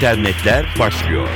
internetler başlıyor.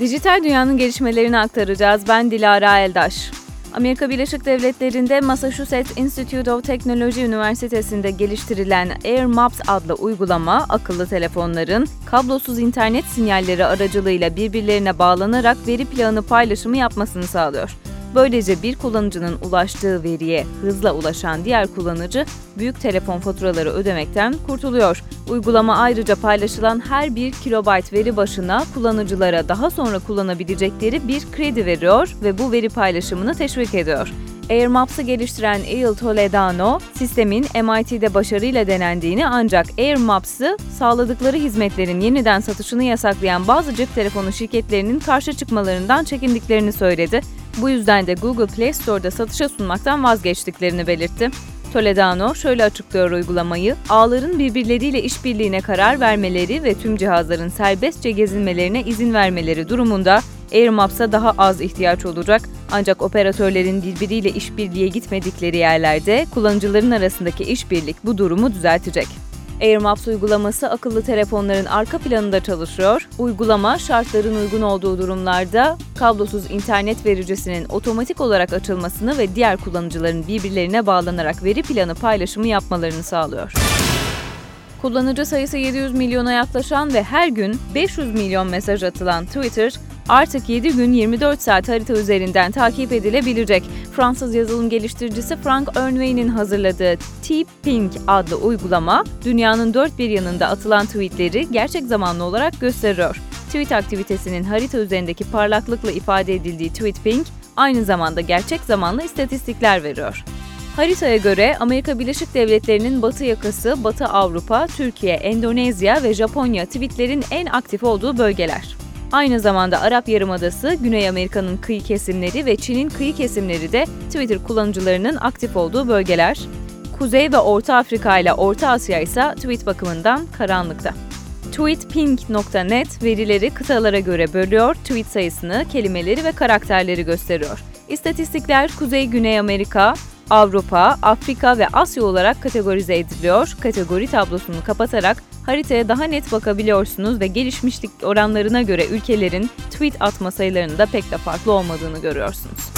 Dijital dünyanın gelişmelerini aktaracağız. Ben Dilara Eldaş. Amerika Birleşik Devletleri'nde Massachusetts Institute of Technology Üniversitesi'nde geliştirilen Air Maps adlı uygulama, akıllı telefonların kablosuz internet sinyalleri aracılığıyla birbirlerine bağlanarak veri planı paylaşımı yapmasını sağlıyor. Böylece bir kullanıcının ulaştığı veriye hızla ulaşan diğer kullanıcı büyük telefon faturaları ödemekten kurtuluyor. Uygulama ayrıca paylaşılan her bir kilobayt veri başına kullanıcılara daha sonra kullanabilecekleri bir kredi veriyor ve bu veri paylaşımını teşvik ediyor. AirMaps'ı geliştiren Il Toledano, sistemin MIT'de başarıyla denendiğini ancak AirMaps'ı sağladıkları hizmetlerin yeniden satışını yasaklayan bazı cep telefonu şirketlerinin karşı çıkmalarından çekindiklerini söyledi. Bu yüzden de Google Play Store'da satışa sunmaktan vazgeçtiklerini belirtti. Toledano şöyle açıklıyor uygulamayı, ağların birbirleriyle işbirliğine karar vermeleri ve tüm cihazların serbestçe gezinmelerine izin vermeleri durumunda AirMaps'a daha az ihtiyaç olacak ancak operatörlerin birbiriyle işbirliğe gitmedikleri yerlerde kullanıcıların arasındaki işbirlik bu durumu düzeltecek. AirMaps uygulaması akıllı telefonların arka planında çalışıyor. Uygulama şartların uygun olduğu durumlarda kablosuz internet vericisinin otomatik olarak açılmasını ve diğer kullanıcıların birbirlerine bağlanarak veri planı paylaşımı yapmalarını sağlıyor. Kullanıcı sayısı 700 milyona yaklaşan ve her gün 500 milyon mesaj atılan Twitter, artık 7 gün 24 saat harita üzerinden takip edilebilecek. Fransız yazılım geliştiricisi Frank Ernway'nin hazırladığı T-Pink adlı uygulama, dünyanın dört bir yanında atılan tweetleri gerçek zamanlı olarak gösteriyor. Tweet aktivitesinin harita üzerindeki parlaklıkla ifade edildiği TweetPink, aynı zamanda gerçek zamanlı istatistikler veriyor. Haritaya göre Amerika Birleşik Devletleri'nin batı yakası, Batı Avrupa, Türkiye, Endonezya ve Japonya tweetlerin en aktif olduğu bölgeler. Aynı zamanda Arap Yarımadası, Güney Amerika'nın kıyı kesimleri ve Çin'in kıyı kesimleri de Twitter kullanıcılarının aktif olduğu bölgeler. Kuzey ve Orta Afrika ile Orta Asya ise tweet bakımından karanlıkta. Tweetpink.net verileri kıtalara göre bölüyor, tweet sayısını, kelimeleri ve karakterleri gösteriyor. İstatistikler Kuzey-Güney Amerika, Avrupa, Afrika ve Asya olarak kategorize ediliyor. Kategori tablosunu kapatarak haritaya daha net bakabiliyorsunuz ve gelişmişlik oranlarına göre ülkelerin tweet atma sayılarında pek de farklı olmadığını görüyorsunuz.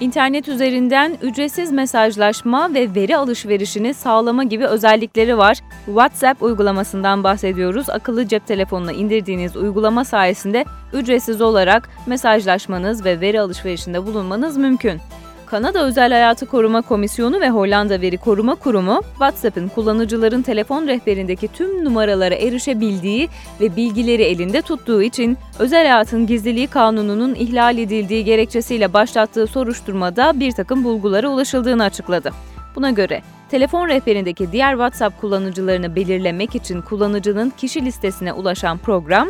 İnternet üzerinden ücretsiz mesajlaşma ve veri alışverişini sağlama gibi özellikleri var. WhatsApp uygulamasından bahsediyoruz. Akıllı cep telefonuna indirdiğiniz uygulama sayesinde ücretsiz olarak mesajlaşmanız ve veri alışverişinde bulunmanız mümkün. Kanada Özel Hayatı Koruma Komisyonu ve Hollanda Veri Koruma Kurumu, WhatsApp'ın kullanıcıların telefon rehberindeki tüm numaralara erişebildiği ve bilgileri elinde tuttuğu için özel hayatın gizliliği kanununun ihlal edildiği gerekçesiyle başlattığı soruşturmada bir takım bulgulara ulaşıldığını açıkladı. Buna göre telefon rehberindeki diğer WhatsApp kullanıcılarını belirlemek için kullanıcının kişi listesine ulaşan program,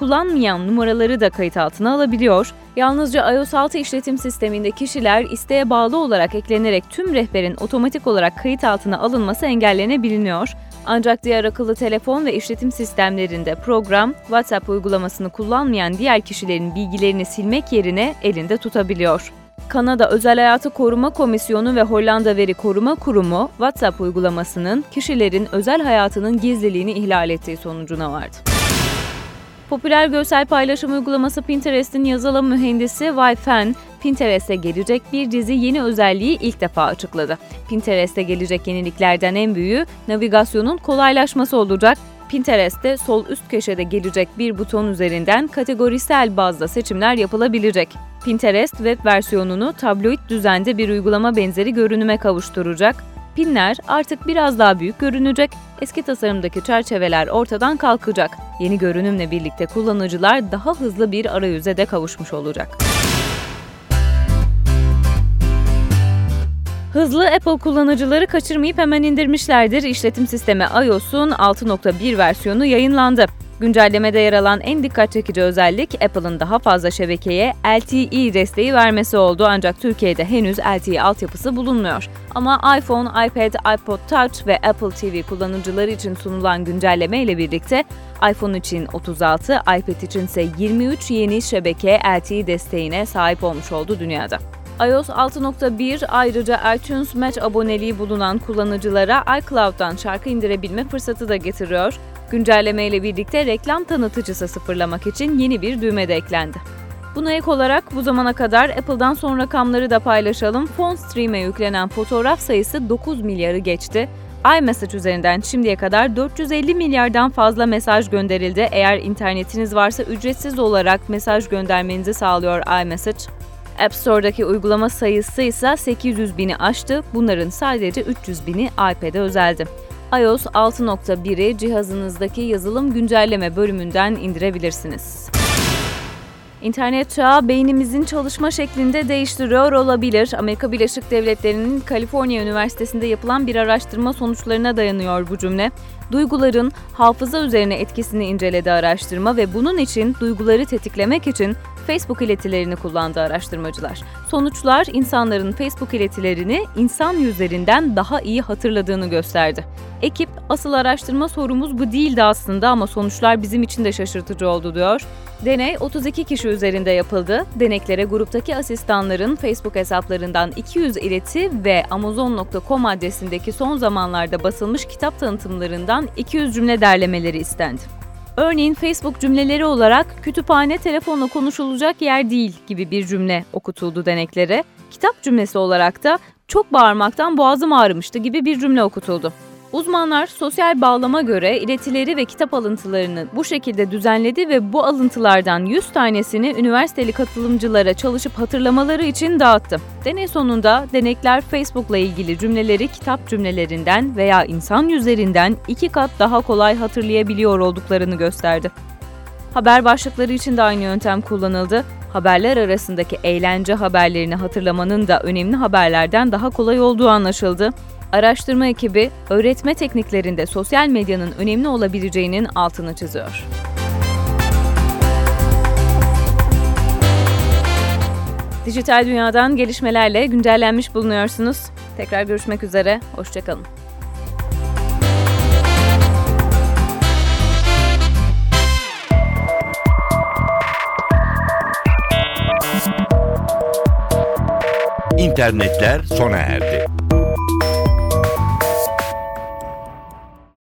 kullanmayan numaraları da kayıt altına alabiliyor. Yalnızca iOS 6 işletim sisteminde kişiler isteğe bağlı olarak eklenerek tüm rehberin otomatik olarak kayıt altına alınması engellenebiliyor. Ancak diğer akıllı telefon ve işletim sistemlerinde program WhatsApp uygulamasını kullanmayan diğer kişilerin bilgilerini silmek yerine elinde tutabiliyor. Kanada Özel Hayatı Koruma Komisyonu ve Hollanda Veri Koruma Kurumu WhatsApp uygulamasının kişilerin özel hayatının gizliliğini ihlal ettiği sonucuna vardı. Popüler görsel paylaşım uygulaması Pinterest'in yazılım mühendisi Wai Fan, Pinterest'e gelecek bir dizi yeni özelliği ilk defa açıkladı. Pinterest'e gelecek yeniliklerden en büyüğü navigasyonun kolaylaşması olacak. Pinterest'te sol üst köşede gelecek bir buton üzerinden kategorisel bazda seçimler yapılabilecek. Pinterest web versiyonunu tabloid düzende bir uygulama benzeri görünüme kavuşturacak. Pinler artık biraz daha büyük görünecek, eski tasarımdaki çerçeveler ortadan kalkacak. Yeni görünümle birlikte kullanıcılar daha hızlı bir arayüze de kavuşmuş olacak. Hızlı Apple kullanıcıları kaçırmayıp hemen indirmişlerdir. İşletim sistemi iOS'un 6.1 versiyonu yayınlandı. Güncellemede yer alan en dikkat çekici özellik Apple'ın daha fazla şebekeye LTE desteği vermesi oldu ancak Türkiye'de henüz LTE altyapısı bulunmuyor. Ama iPhone, iPad, iPod Touch ve Apple TV kullanıcıları için sunulan güncelleme ile birlikte iPhone için 36, iPad için ise 23 yeni şebeke LTE desteğine sahip olmuş oldu dünyada iOS 6.1 ayrıca iTunes Match aboneliği bulunan kullanıcılara iCloud'dan şarkı indirebilme fırsatı da getiriyor. Güncelleme ile birlikte reklam tanıtıcısı sıfırlamak için yeni bir düğme de eklendi. Buna ek olarak bu zamana kadar Apple'dan son rakamları da paylaşalım. Phone Stream'e yüklenen fotoğraf sayısı 9 milyarı geçti. iMessage üzerinden şimdiye kadar 450 milyardan fazla mesaj gönderildi. Eğer internetiniz varsa ücretsiz olarak mesaj göndermenizi sağlıyor iMessage. App Store'daki uygulama sayısı ise 800 bini aştı. Bunların sadece 300 bini iPad'e özeldi iOS 6.1'i cihazınızdaki yazılım güncelleme bölümünden indirebilirsiniz. İnternet çağı beynimizin çalışma şeklinde değiştiriyor olabilir. Amerika Birleşik Devletleri'nin Kaliforniya Üniversitesi'nde yapılan bir araştırma sonuçlarına dayanıyor bu cümle. Duyguların hafıza üzerine etkisini inceledi araştırma ve bunun için duyguları tetiklemek için Facebook iletilerini kullandı araştırmacılar. Sonuçlar insanların Facebook iletilerini insan yüzlerinden daha iyi hatırladığını gösterdi. Ekip, asıl araştırma sorumuz bu değildi aslında ama sonuçlar bizim için de şaşırtıcı oldu diyor. Deney 32 kişi üzerinde yapıldı. Deneklere gruptaki asistanların Facebook hesaplarından 200 ileti ve Amazon.com adresindeki son zamanlarda basılmış kitap tanıtımlarından 200 cümle derlemeleri istendi. Örneğin Facebook cümleleri olarak kütüphane telefonla konuşulacak yer değil gibi bir cümle okutuldu deneklere. Kitap cümlesi olarak da çok bağırmaktan boğazım ağrımıştı gibi bir cümle okutuldu. Uzmanlar sosyal bağlama göre iletileri ve kitap alıntılarını bu şekilde düzenledi ve bu alıntılardan 100 tanesini üniversiteli katılımcılara çalışıp hatırlamaları için dağıttı. Deney sonunda denekler Facebook'la ilgili cümleleri kitap cümlelerinden veya insan yüzlerinden iki kat daha kolay hatırlayabiliyor olduklarını gösterdi. Haber başlıkları için de aynı yöntem kullanıldı. Haberler arasındaki eğlence haberlerini hatırlamanın da önemli haberlerden daha kolay olduğu anlaşıldı. Araştırma ekibi öğretme tekniklerinde sosyal medyanın önemli olabileceğinin altını çiziyor. Dijital dünyadan gelişmelerle güncellenmiş bulunuyorsunuz. Tekrar görüşmek üzere, hoşçakalın. İnternetler sona erdi.